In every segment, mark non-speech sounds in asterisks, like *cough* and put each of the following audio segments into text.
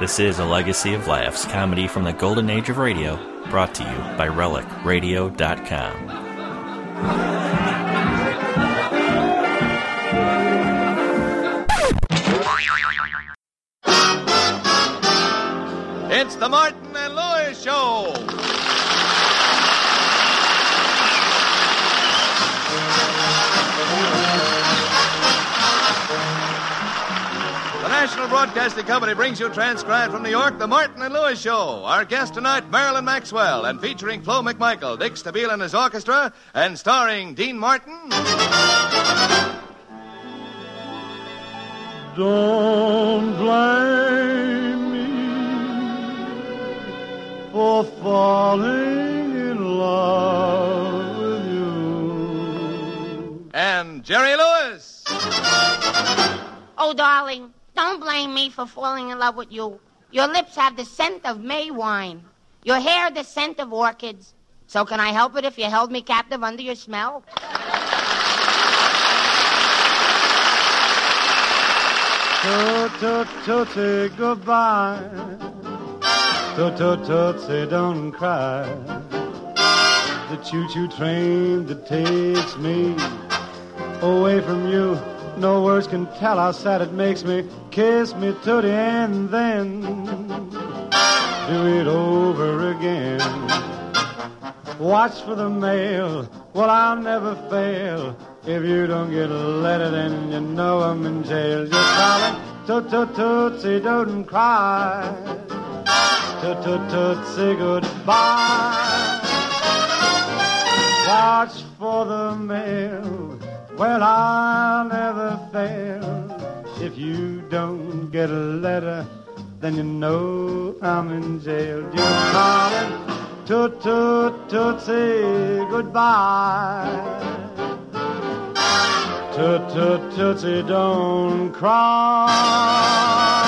This is a legacy of laughs, comedy from the golden age of radio, brought to you by RelicRadio.com. Broadcasting Company brings you transcribed from New York, the Martin and Lewis Show. Our guest tonight, Marilyn Maxwell, and featuring Flo MacMichael, Dick Stabile and his orchestra, and starring Dean Martin. Don't blame me for falling in love with you. And Jerry Lewis. Oh, darling, don't blame me for falling in love with you. Your lips have the scent of May wine. Your hair the scent of orchids. So can I help it if you held me captive under your smell? Toot, toot, tootsie, goodbye. Toot, toot, tootsie, don't cry. The choo-choo train that takes me away from you. No words can tell how sad it makes me. Kiss me, tootie, and then do it over again. Watch for the mail. Well, I'll never fail. If you don't get a letter, then you know I'm in jail. You're calling toot toot tootsie, don't cry. Toot toot tootsie, goodbye. Watch for the mail. Well, I'll never fail. If you don't get a letter, then you know I'm in jail. You're calling toot toot tootsie, goodbye. Toot toot tootsie, don't cry.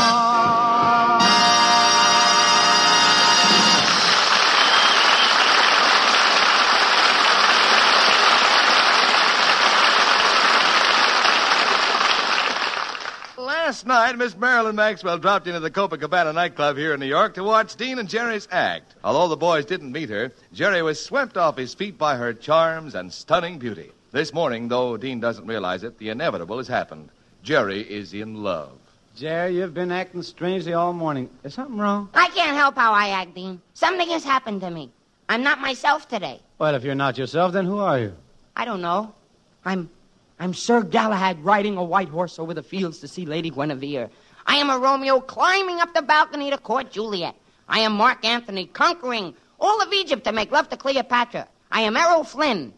Last night, Miss Marilyn Maxwell dropped into the Copacabana nightclub here in New York to watch Dean and Jerry's act. Although the boys didn't meet her, Jerry was swept off his feet by her charms and stunning beauty. This morning, though Dean doesn't realize it, the inevitable has happened. Jerry is in love. Jerry, you've been acting strangely all morning. Is something wrong? I can't help how I act, Dean. Something has happened to me. I'm not myself today. Well, if you're not yourself, then who are you? I don't know. I'm I'm Sir Galahad riding a white horse over the fields to see Lady Guinevere. I am a Romeo climbing up the balcony to court Juliet. I am Mark Antony conquering all of Egypt to make love to Cleopatra. I am Errol Flynn.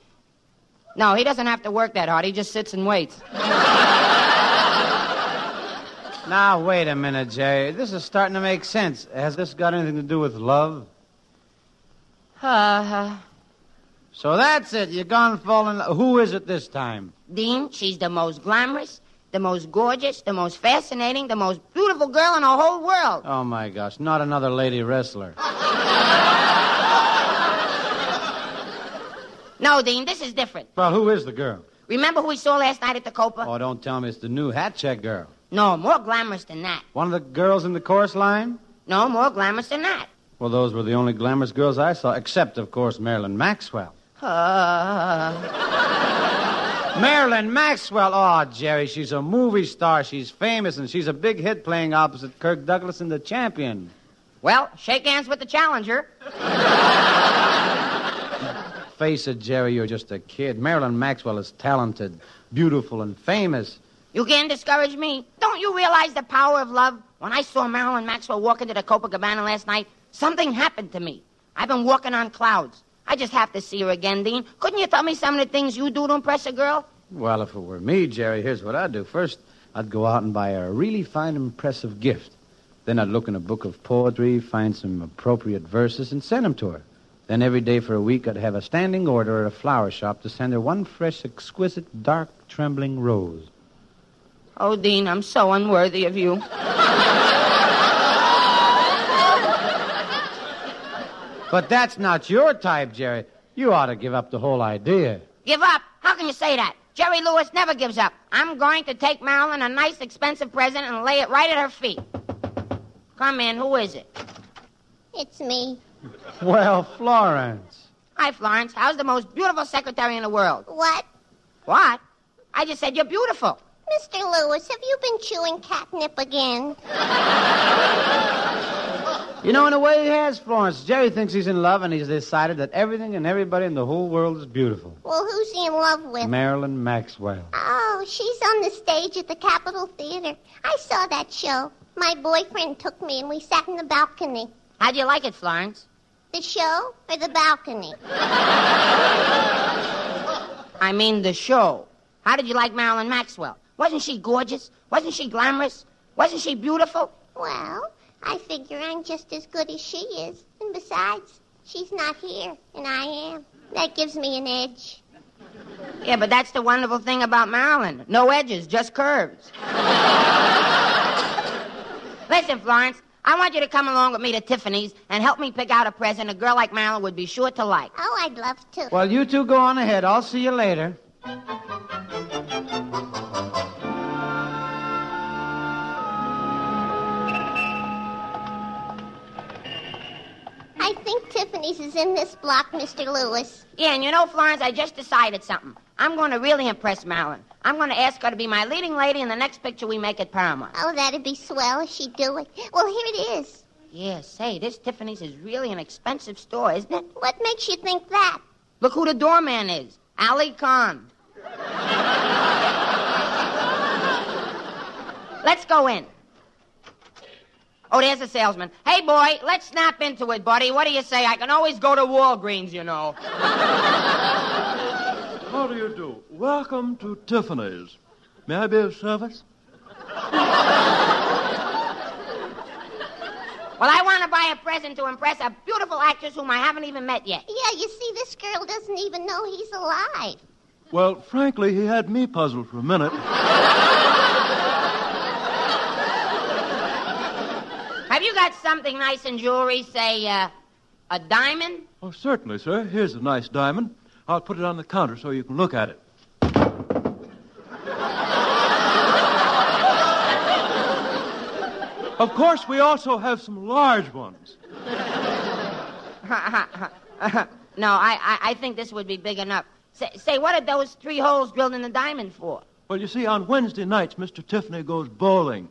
No, he doesn't have to work that hard. He just sits and waits. *laughs* Now, wait a minute, Jay. This is starting to make sense. Has this got anything to do with love? Uh, So that's it. You're gone falling. Who is it this time? Dean, she's the most glamorous, the most gorgeous, the most fascinating, the most beautiful girl in the whole world. Oh my gosh, not another lady wrestler. No, Dean, this is different. Well, who is the girl? Remember who we saw last night at the Copa? Oh, don't tell me it's the new hat check girl. No, more glamorous than that. One of the girls in the chorus line? No, more glamorous than that. Well, those were the only glamorous girls I saw, except, of course, Marilyn Maxwell. Marilyn Maxwell! Oh, Jerry, she's a movie star. She's famous, and she's a big hit playing opposite Kirk Douglas in The Champion. well, shake hands with the challenger. Face it, Jerry, you're just a kid. Marilyn Maxwell is talented, beautiful, and famous. You can't discourage me. Don't you realize the power of love? When I saw Marilyn Maxwell walk into the Copacabana last night, something happened to me. I've been walking on clouds. I just have to see her again, Dean. Couldn't you tell me some of the things you do to impress a girl? Well, if it were me, Jerry, here's what I'd do. First, I'd go out and buy her a really fine, impressive gift. Then I'd look in a book of poetry, find some appropriate verses, and send them to her. Then every day for a week, I'd have a standing order at a flower shop to send her one fresh, exquisite, dark, trembling rose. Oh, Dean, I'm so unworthy of you. *laughs* But that's not your type, Jerry. You ought to give up the whole idea. Give up? How can you say that? Jerry Lewis never gives up. I'm going to take Marilyn a nice, expensive present and lay it right at her feet. Come in. Who is it? It's me. Well, Florence. Hi, Florence. How's the most beautiful secretary in the world? What? What? I just said you're beautiful. Mr. Lewis, have you been chewing catnip again? *laughs* You know, in a way, he has, Florence. Jerry thinks he's in love, and he's decided that everything and everybody in the whole world is beautiful. Well, who's he in love with? Marilyn Maxwell. Oh, she's on the stage at the Capitol Theater. I saw that show. My boyfriend took me, and we sat in the balcony. How'd you like it, Florence? The show or the balcony? I mean, the show. How did you like Marilyn Maxwell? Wasn't she gorgeous? Wasn't she glamorous? Wasn't she beautiful? Well, I figure I'm just as good as she is. And besides, she's not here, and I am. That gives me an edge. Yeah, but that's the wonderful thing about Marilyn. No edges, just curves. Listen, Florence, I want you to come along with me to Tiffany's and help me pick out a present a girl like Marilyn would be sure to like. Oh, I'd love to. Well, you two go on ahead. I'll see you later. I think Tiffany's is in this block, Mr. Lewis. Yeah, and you know, Florence, I just decided something. I'm going to really impress Marilyn. I'm going to ask her to be my leading lady in the next picture we make at Paramount. Oh, that'd be swell if she'd do it. Well, here it is. Yeah, say, this Tiffany's is really an expensive store, isn't it? What makes you think that? Look who the doorman is. Aly Khan. *laughs* Let's go in. Oh, there's a salesman. Hey, boy, let's snap into it, buddy. What do you say? I can always go to Walgreens, you know. *laughs* How do you do? Welcome to Tiffany's. May I be of service? Well, I want to buy a present to impress a beautiful actress whom I haven't even met yet. Yeah, you see, this girl doesn't even know he's alive. Well, frankly, he had me puzzled for a minute. *laughs* Have you got something nice in jewelry? Say, uh, a diamond? Oh, certainly, sir. Here's a nice diamond. I'll put it on the counter so you can look at it. of course, we also have some large ones. *laughs* no, I, I, I think this would be big enough. Say, say, what are those three holes drilled in the diamond for? Well, you see, on Wednesday nights, Mr. Tiffany goes bowling.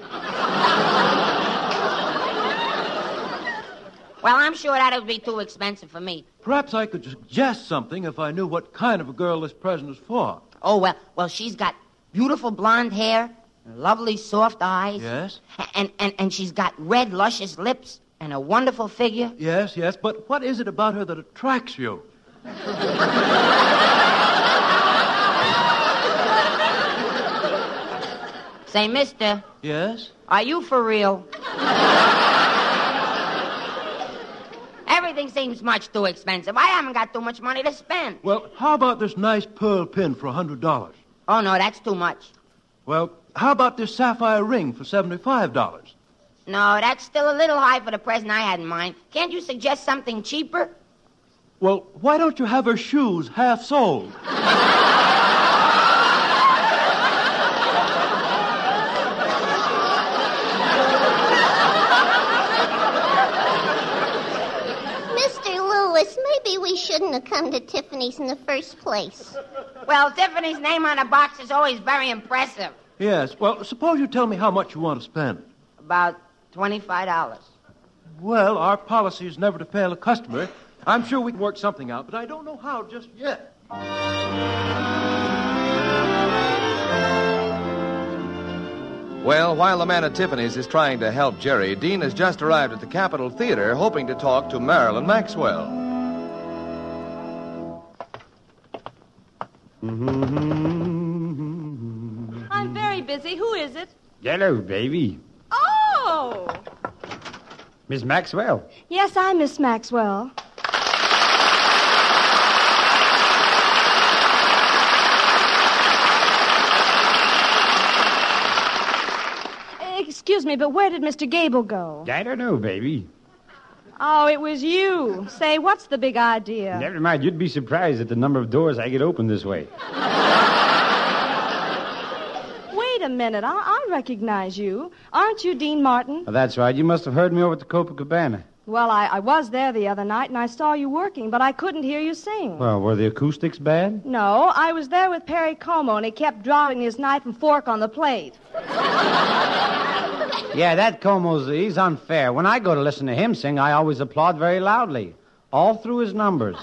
*laughs* Well, I'm sure that would be too expensive for me. Perhaps I could suggest something if I knew what kind of a girl this present is for. Oh, well, well, she's got beautiful blonde hair, lovely soft eyes. Yes? And, and, and she's got red, luscious lips and a wonderful figure. Yes, yes, but what is it about her that attracts you? Say, mister, Yes? are you for real? Everything seems much too expensive. I haven't got too much money to spend. Well, how about this nice pearl pin for a $100? Oh, no, that's too much. Well, how about this sapphire ring for $75? No, that's still a little high for the present I had in mind. Can't you suggest something cheaper? Well, why don't you have her shoes half soled? *laughs* Mr. Lewis, maybe shouldn't have come to Tiffany's in the first place. *laughs* Well, Tiffany's name on a box is always very impressive. Yes. Well, suppose you tell me how much you want to spend. About $25. Well, our policy is never to fail a customer. I'm sure we can work something out, but I don't know how just yet. Well, while the man at Tiffany's is trying to help Jerry, Dean has just arrived at the Capitol Theater hoping to talk to Marilyn Maxwell. Mm-hmm. I'm very busy. Who is it? Hello, baby. Oh! Miss Maxwell. Yes, I'm Miss Maxwell. Excuse me, but where did Mr. Gable go? I don't know, baby. Oh, it was you. Say, what's the big idea? Never mind. You'd be surprised at the number of doors I get open this way. Wait a minute. I, I recognize you. Aren't you Dean Martin? Oh, that's right. You must have heard me over at the Copacabana. Well, I, I was there the other night and I saw you working, but I couldn't hear you sing. Well, were the acoustics bad? No, I was there with Perry Como and he kept dropping his knife and fork on the plate. *laughs* Yeah, that Como's, he's unfair. When I go to listen to him sing, I always applaud very loudly. All through his numbers.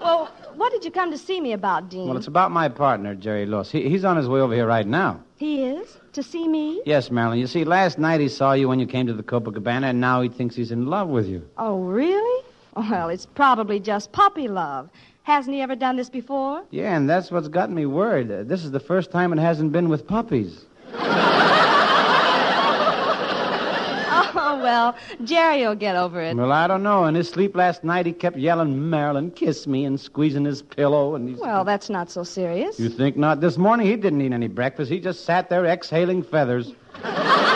Well, what did you come to see me about, Dean? Well, it's about my partner, Jerry Lewis. He, he's on his way over here right now. He is? To see me? Yes, Marilyn. You see, last night he saw you when you came to the Copacabana, and now he thinks he's in love with you. Oh, really? Well, it's probably just puppy love. Hasn't he ever done this before? Yeah, and that's what's got me worried. Uh, This is the first time it hasn't been with puppies. *laughs* Oh, well, Jerry will get over it. Well, I don't know. In his sleep last night, he kept yelling, Marilyn, kiss me, and squeezing his pillow. And he's... Well, that's not so serious. You think not? This morning he didn't eat any breakfast. He just sat there exhaling feathers. *laughs*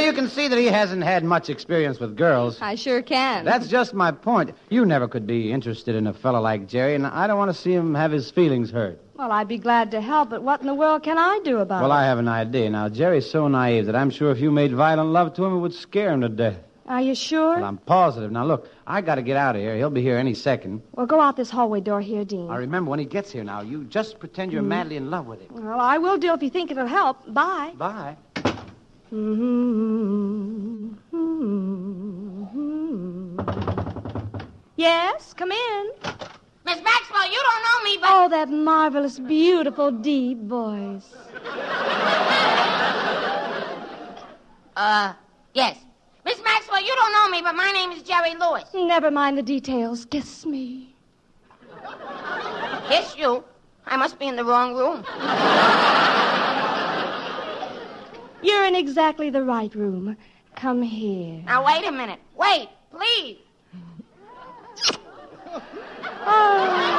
you you can see that he hasn't had much experience with girls. I sure can. That's just my point. You never could be interested in a fellow like Jerry, and I don't want to see him have his feelings hurt. Well, I'd be glad to help, but what in the world can I do about it? Well. I have an idea. Now, Jerry's so naive that I'm sure if you made violent love to him, it would scare him to death. Are you sure? Well, I'm positive. Now, look, I got to get out of here. He'll be here any second. Well, go out this hallway door here, Dean. I remember when he gets here now, you just pretend you're hmm. madly in love with him. Well, I will do if you think it'll help. Bye. Bye. Yes, come in. Miss Maxwell, you don't know me, but. Oh, that marvelous, beautiful, deep voice. Uh, yes. Miss Maxwell, you don't know me, but my name is Jerry Lewis. Never mind the details. Kiss me. Kiss you? I must be in the wrong room. You're in exactly the right room. Come here. Now, wait a minute. Wait, please. *laughs* Oh.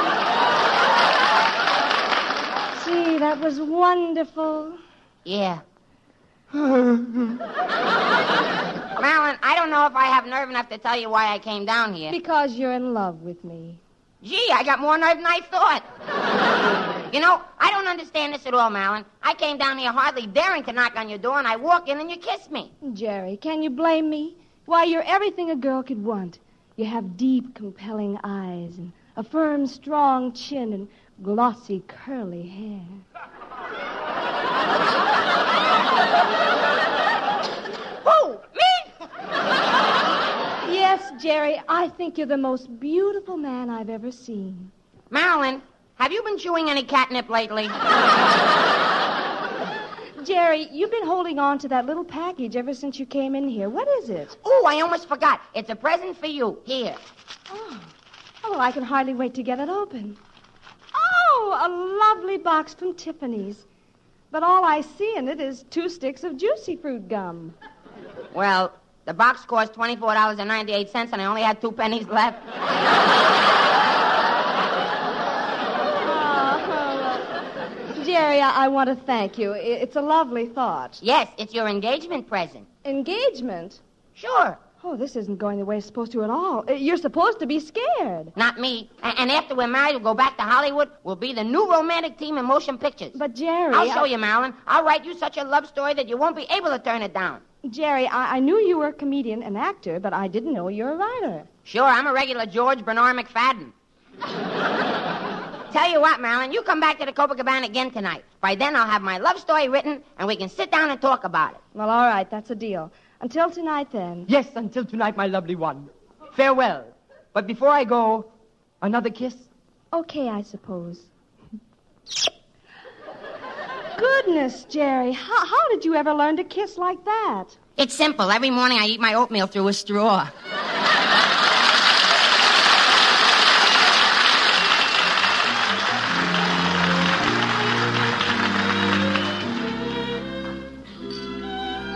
Gee, that was wonderful. Yeah. *laughs* Marilyn, I don't know if I have nerve enough to tell you why I came down here. Because you're in love with me. Gee, I got more nerve than I thought. you know, I don't understand this at all, Marilyn. I came down here hardly daring to knock on your door, and I walk in and you kiss me. Jerry, can you blame me? Why, you're everything a girl could want. You have deep, compelling eyes, and a firm, strong chin, and glossy, curly hair. Who? Me? Yes, Jerry, I think you're the most beautiful man I've ever seen. Marilyn, have you been chewing any catnip lately? *laughs* Jerry, you've been holding on to that little package ever since you came in here. What is it? Oh, I almost forgot. It's a present for you. Here. Oh. oh, well, I can hardly wait to get it open. Oh, a lovely box from Tiffany's. But all I see in it is two sticks of juicy fruit gum. Well, the box cost $24.98, and I only had two pennies *laughs* left. Oh, Jerry, I, I want to thank you. It's a lovely thought. Yes, it's your engagement present. Engagement? Sure. Oh, this isn't going the way it's supposed to at all. Uh, You're supposed to be scared. Not me. And after we're married, we'll go back to Hollywood. We'll be the new romantic team in motion pictures. But, Jerry. I'll show I- you, Marilyn. I'll write you such a love story that you won't be able to turn it down. Jerry, I, I knew you were a comedian and actor, but I didn't know you were a writer. Sure, I'm a regular George Bernard McFadden. Tell you what, Marilyn, you come back to the Copacabana again tonight. By then, I'll have my love story written, and we can sit down and talk about it. Well, all right, that's a deal. Until tonight, then. Yes, until tonight, my lovely one. Farewell. But before I go, another kiss? Okay, I suppose. Goodness, Jerry, how, how did you ever learn to kiss like that? It's simple. Every morning, I eat my oatmeal through a straw.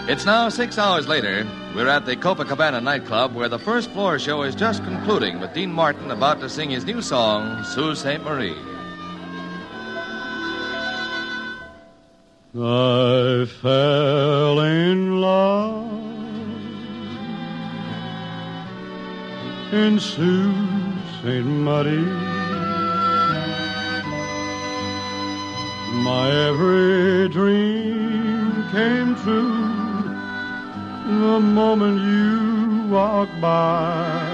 It's now six hours later. We're at the Copacabana nightclub where the first floor show is just concluding with Dean Martin about to sing his new song, Sault Ste. Marie. I fell in love in Sault Ste. Marie. My every dream came true the moment you walked by.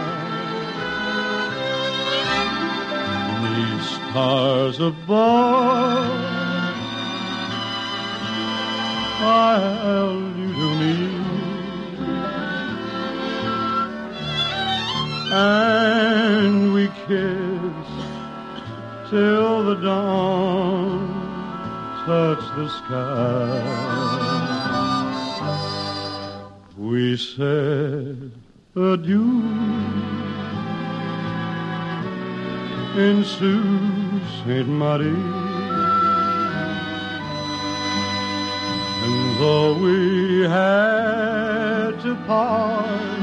These stars above you to me. And we kissed till the dawn touched the sky. We said adieu in Sault Ste. Marie. Though we had to part,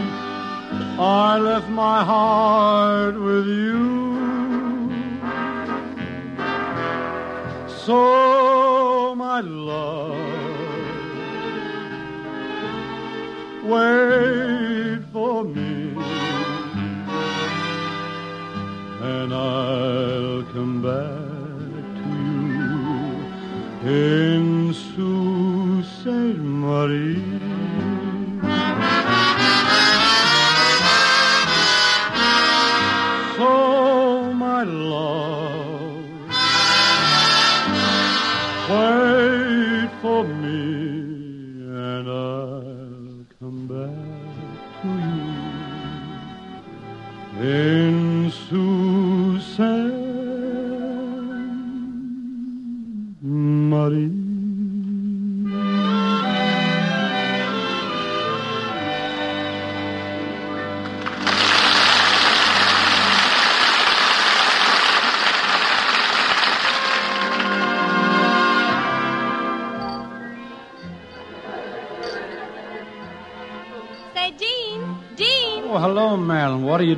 I left my heart with you. So, my love, wait for me, and I'll come back to you in Sault Ste. Marie. So, my love, wait for me,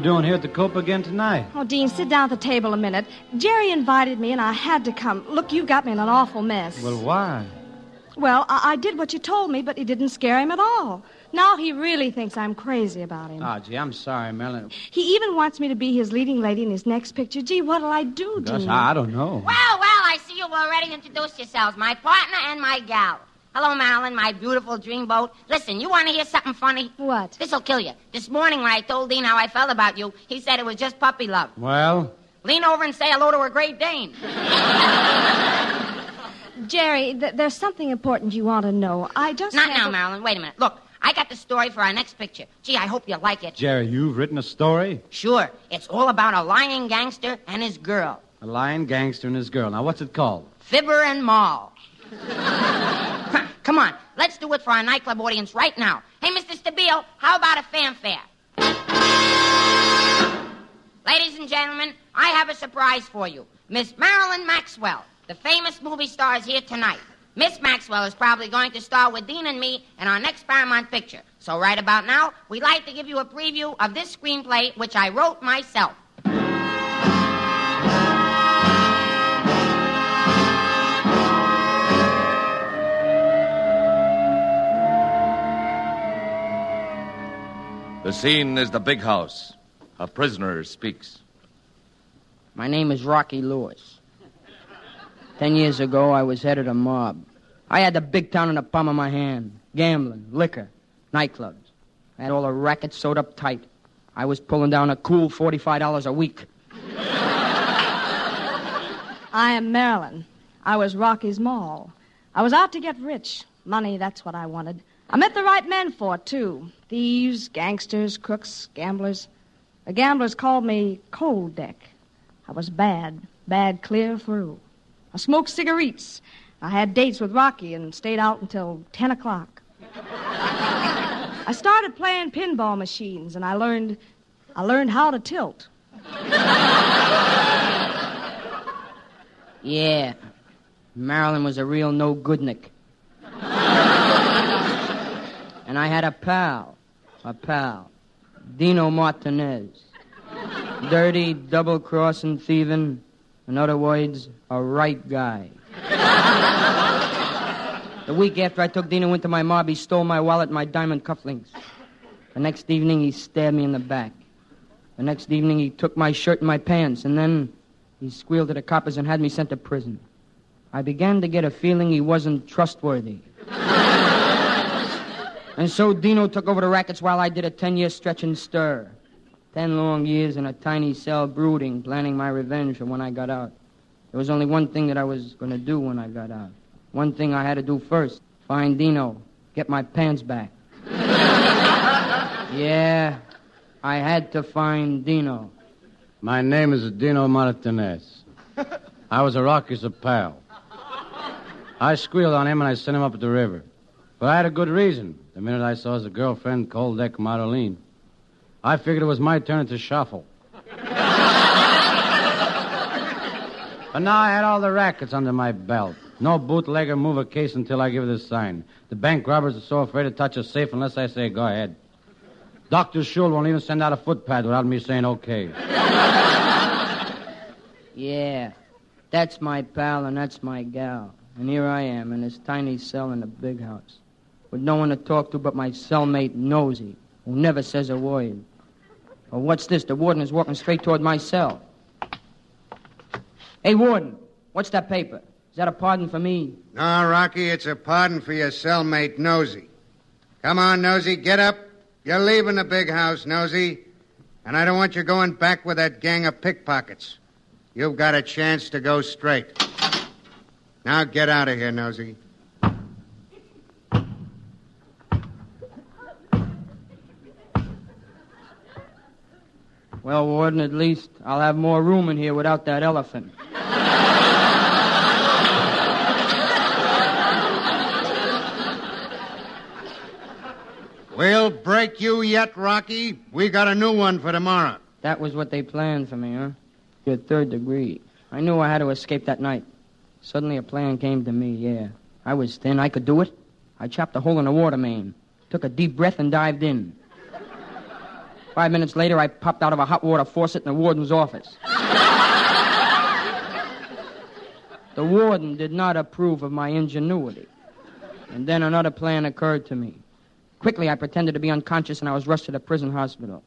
doing here at the Copa again tonight? Oh, Dean, sit down at the table a minute. Jerry invited me, and I had to come. Look, you got me in an awful mess. Well, why? Well, I, I did what you told me, but it didn't scare him at all. Now he really thinks I'm crazy about him. Oh, gee, I'm sorry, Marilyn. He even wants me to be his leading lady in his next picture. Gee, what'll I do, Gosh, Dean? I don't know. Well, well, I see you've already introduced yourselves, my partner and my gal. Hello, Marilyn, my beautiful dreamboat. Listen, you want to hear something funny? What? This'll kill you. This morning when I told Dean how I felt about you, he said it was just puppy love. Well, Lean over and say hello to a Great Dane. *laughs* Jerry, th- there's something important you want to know. I just Not had now, to- Marilyn. Wait a minute. Look, I got the story for our next picture. Gee, I hope you like it. Jerry, you've written a story? Sure. It's all about a lying gangster and his girl, A lying gangster and his girl. Now, what's it called? Fibber and Moll. *laughs* Come on, let's do it for our nightclub audience right now. Hey, Mr. Stabile, how about a fanfare? Ladies and gentlemen, I have a surprise for you. Miss Marilyn Maxwell, the famous movie star, is here tonight. Miss Maxwell is probably going to star with Dean and me in our next Paramount picture. So right about now, we'd like to give you a preview of this screenplay, which I wrote myself. The scene is the big house. A prisoner speaks. My name is Rocky Lewis. Ten years ago, I was head of the mob. I had the big town in the palm of my hand. Gambling, liquor, nightclubs. I had all the rackets sewed up tight. I was pulling down a cool $45 a week. I am Marilyn. I was Rocky's Moll. I was out to get rich. Money, that's what I wanted. I met the right men for it, too. Thieves, gangsters, crooks, gamblers. The gamblers called me Cold Deck. I was bad, bad clear through. I smoked cigarettes. I had dates with Rocky and stayed out until 10 o'clock. I started playing pinball machines and I learned I learned how to tilt. Yeah. Marilyn was a real no goodnik. And I had a pal. A pal. Dino Martinez. Dirty, double crossing, thieving. In other words, a right guy. the week after I took Dino into my mob, he stole my wallet and my diamond cufflinks. The next evening, he stabbed me in the back. The next evening, he took my shirt and my pants, and then he squealed to the coppers and had me sent to prison. I began to get a feeling he wasn't trustworthy. And so Dino took over the rackets while I did a 10 year stretch and stir. Ten long years in a tiny cell brooding, planning my revenge for when I got out. There was only one thing that I was going to do when I got out. One thing I had to do first find Dino, get my pants back. *laughs* yeah, I had to find Dino. My name is Dino Martinez. I was a Rocky's pal. I squealed on him and I sent him up at the river. But I had a good reason. The minute I saw his girlfriend, Cold Deck Madeline, I figured it was my turn to shuffle. *laughs* but now I had all the rackets under my belt. No bootlegger move a case until I give the sign. The bank robbers are so afraid to touch a safe unless I say go ahead. Dr. Schul won't even send out a footpad without me saying okay. *laughs* Yeah, that's my pal and that's my gal. And here I am in this tiny cell in a big house with no one to talk to but my cellmate Nosy, who never says a word. Well, what's this? The warden is walking straight toward my cell. Hey, warden, what's that paper? Is that a pardon for me? No, Rocky, it's a pardon for your cellmate, Nosy. Come on, Nosy, get up. You're leaving the big house, Nosy. And I don't want you going back with that gang of pickpockets. You've got a chance to go straight. Now get out of here, Nosy. Well, warden, at least I'll have more room in here without that elephant. We'll break you yet, Rocky. We got a new one for tomorrow. That was what they planned for me, huh? Your third degree. I knew I had to escape that night. Suddenly a plan came to me, yeah. I was thin. I could do it. I chopped a hole in the water main, took a deep breath, and dived in. Five minutes later, I popped out of a hot water faucet in the warden's office. the warden did not approve of my ingenuity. And then another plan occurred to me. Quickly, I pretended to be unconscious and I was rushed to the prison hospital.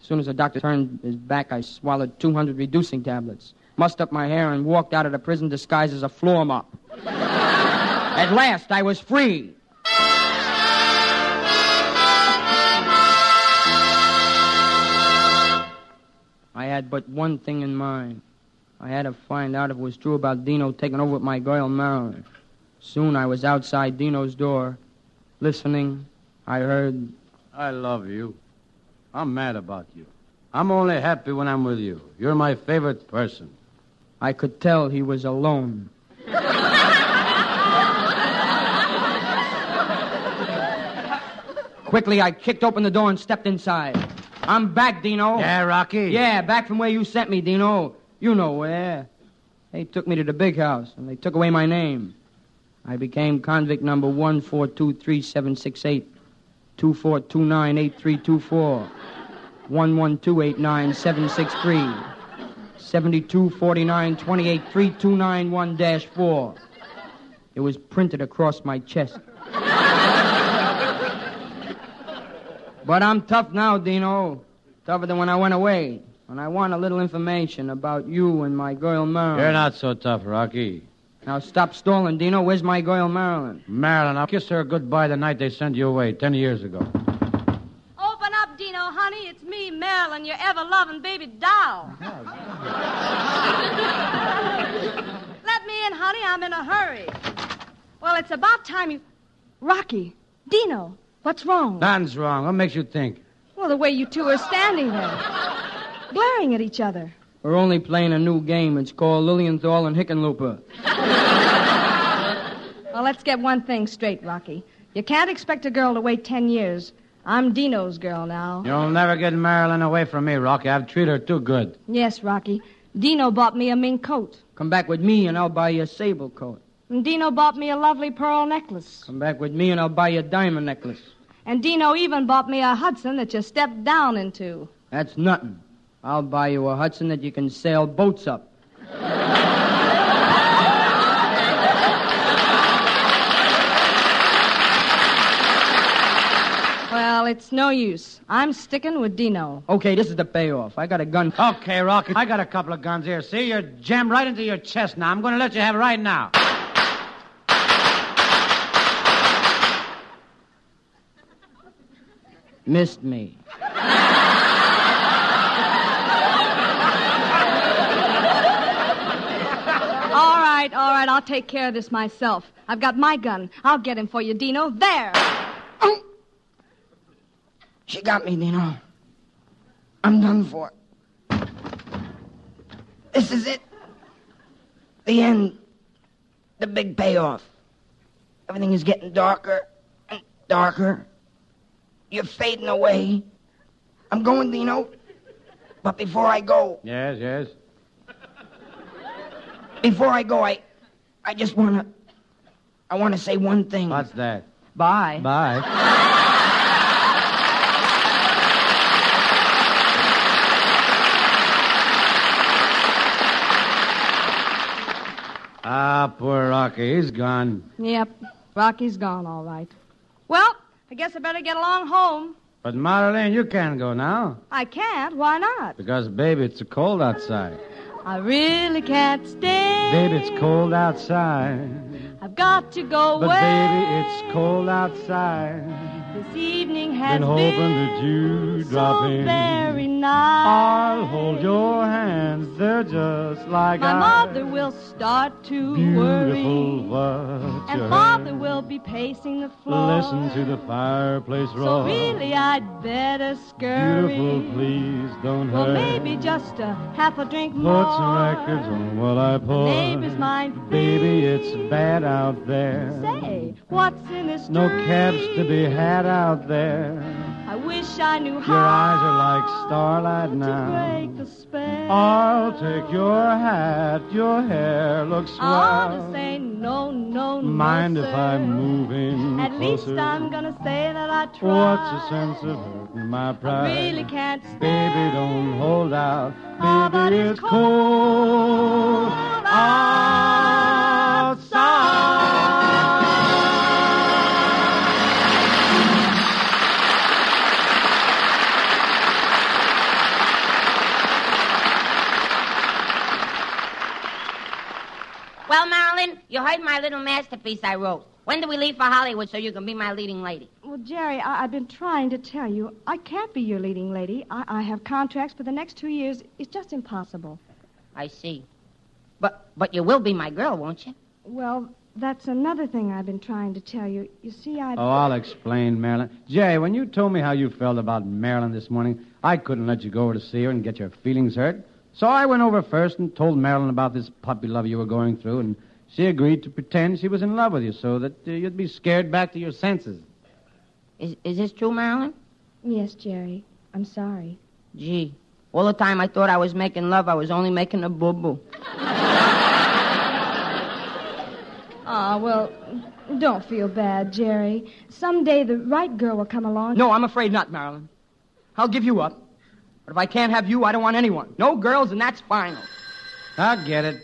As soon as the doctor turned his back, I swallowed 200 reducing tablets, mussed up my hair, and walked out of the prison disguised as a floor mop. At last, I was free. I had but one thing in mind. I had to find out if it was true about Dino taking over with my girl Marilyn. Soon I was outside Dino's door, listening. I heard, I love you. I'm mad about you. I'm only happy when I'm with you. You're my favorite person. I could tell he was alone. *laughs* Quickly, I kicked open the door and stepped inside. I'm back, Dino. Yeah, Rocky? Yeah, back from where you sent me, Dino. You know where. They took me to the big house, and they took away my name. I became convict number 1423768, 24298324, 112897763, 7249283291 It was printed across my chest. But I'm tough now, Dino. Tougher than when I went away. And I want a little information about you and my girl Marilyn. You're not so tough, Rocky. Now stop stalling, Dino. Where's my girl Marilyn? Marilyn, I'll kiss her goodbye the night they sent you away, ten years ago. Open up, Dino, honey. It's me, Marilyn, your ever loving baby doll. *laughs* Let me in, honey. I'm in a hurry. Well, it's about time you. Rocky, Dino, what's wrong? Nothing's wrong. What makes you think? Well, the way you two are standing there, glaring at each other. We're only playing a new game. It's called Lilienthal and Hickenlooper. Well, let's get one thing straight, Rocky. You can't expect a girl to wait ten years. I'm Dino's girl now. You'll never get Marilyn away from me, Rocky. I've treated her too good. Yes, Rocky. Dino bought me a mink coat. Come back with me and I'll buy you a sable coat. And Dino bought me a lovely pearl necklace. Come back with me and I'll buy you a diamond necklace. And Dino even bought me a Hudson that you stepped down into. That's nothing. I'll buy you a Hudson that you can sail boats up. Well, Well, it's no use. I'm sticking with Dino. Okay, this is the payoff. I got a gun. Okay, Rocky, I got a couple of guns here. See, you're jammed right into your chest now. I'm going to let you have it right now. Missed me. All right, all right, I'll take care of this myself. I've got my gun. I'll get him for you, Dino. There. Um. She got me, Dino. I'm done for. This is it. The end. The big payoff. Everything is getting darker and darker. You're fading away. I'm going, Dino. But before I go, Yes, yes. before I go, I, I just wanna, I wanna say one thing. What's that? Bye. Bye. Ah, poor Rocky. He's gone. Yep, Rocky's gone, all right. I guess I better get along home. But Marlene, you can't go now. I can't. Why not? Because, baby, it's cold outside. I really can't stay. Baby, it's cold outside. I've got to go But, away. baby, it's cold outside. This evening has Been hoping that you drop so in. very nice. I'll hold your hands. They're just like My I. mother will start to Beautiful, worry. And father heard. will be pacing the floor. Listen to the fireplace roar. So really, I'd better scurry. Beautiful, please don't Well, hurt. maybe just a half a drink Put more. some records on while I pour. Neighbors mind Baby, it's bad out there. Say, what's in this No drink? cabs to be had out there. I wish I knew how Your eyes are like starlight to now. break the spell. I'll take your hat. Your hair looks I swell. to say no, no, no. Mind if sir. I'm moving At least? I'm gonna say that I tried. What's the sense of hurting my pride? I really can't stay. Baby, don't hold out. Oh, Baby, it's it's cold outside. Well, Marilyn, you heard my little masterpiece I wrote. When do we leave for Hollywood so you can be my leading lady? Well, Jerry, I- I've been trying to tell you, I can't be your leading lady. I, I have contracts for the next two years. It's just impossible. I see. But but you will be my girl, won't you? Well, that's another thing I've been trying to tell you. You see, I. Oh, I'll explain, Marilyn. Jerry, when you told me how you felt about Marilyn this morning, I couldn't let you go over to see her and get your feelings hurt. So I went over first and told Marilyn about this puppy love you were going through, and she agreed to pretend she was in love with you so that uh, you'd be scared back to your senses. Is is this true, Marilyn? Yes, Jerry. I'm sorry. Gee, all the time I thought I was making love, I was only making a boo boo. *laughs* Ah, well, don't feel bad, Jerry. Someday the right girl will come along. No, I'm afraid not, Marilyn. I'll give you up. But if I can't have you, I don't want anyone. No girls, and that's final. I get it.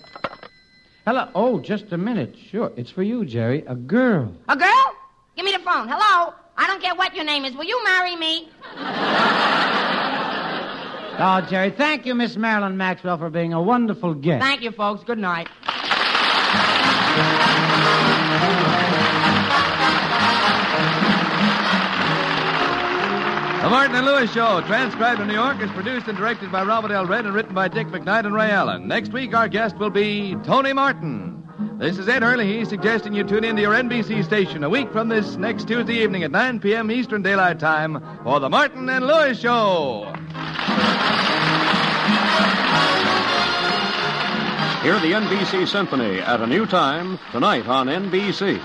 Hello. Oh, just a minute. Sure. It's for you, Jerry. A girl. A girl? Give me the phone. Hello? I don't care what your name is. Will you marry me? *laughs* Oh, Jerry, thank you, Miss Marilyn Maxwell, for being a wonderful guest. Thank you, folks. Good night. Martin and Lewis Show, transcribed in New York, is produced and directed by Robert L. Redd and written by Dick McKnight and Ray Allen. Next week, our guest will be Tony Martin. This is Ed Herlihy suggesting you tune in to your NBC station a week from this next Tuesday evening at 9 p.m. Eastern Daylight Time for the Martin and Lewis Show. Hear the NBC Symphony at a new time tonight on NBC.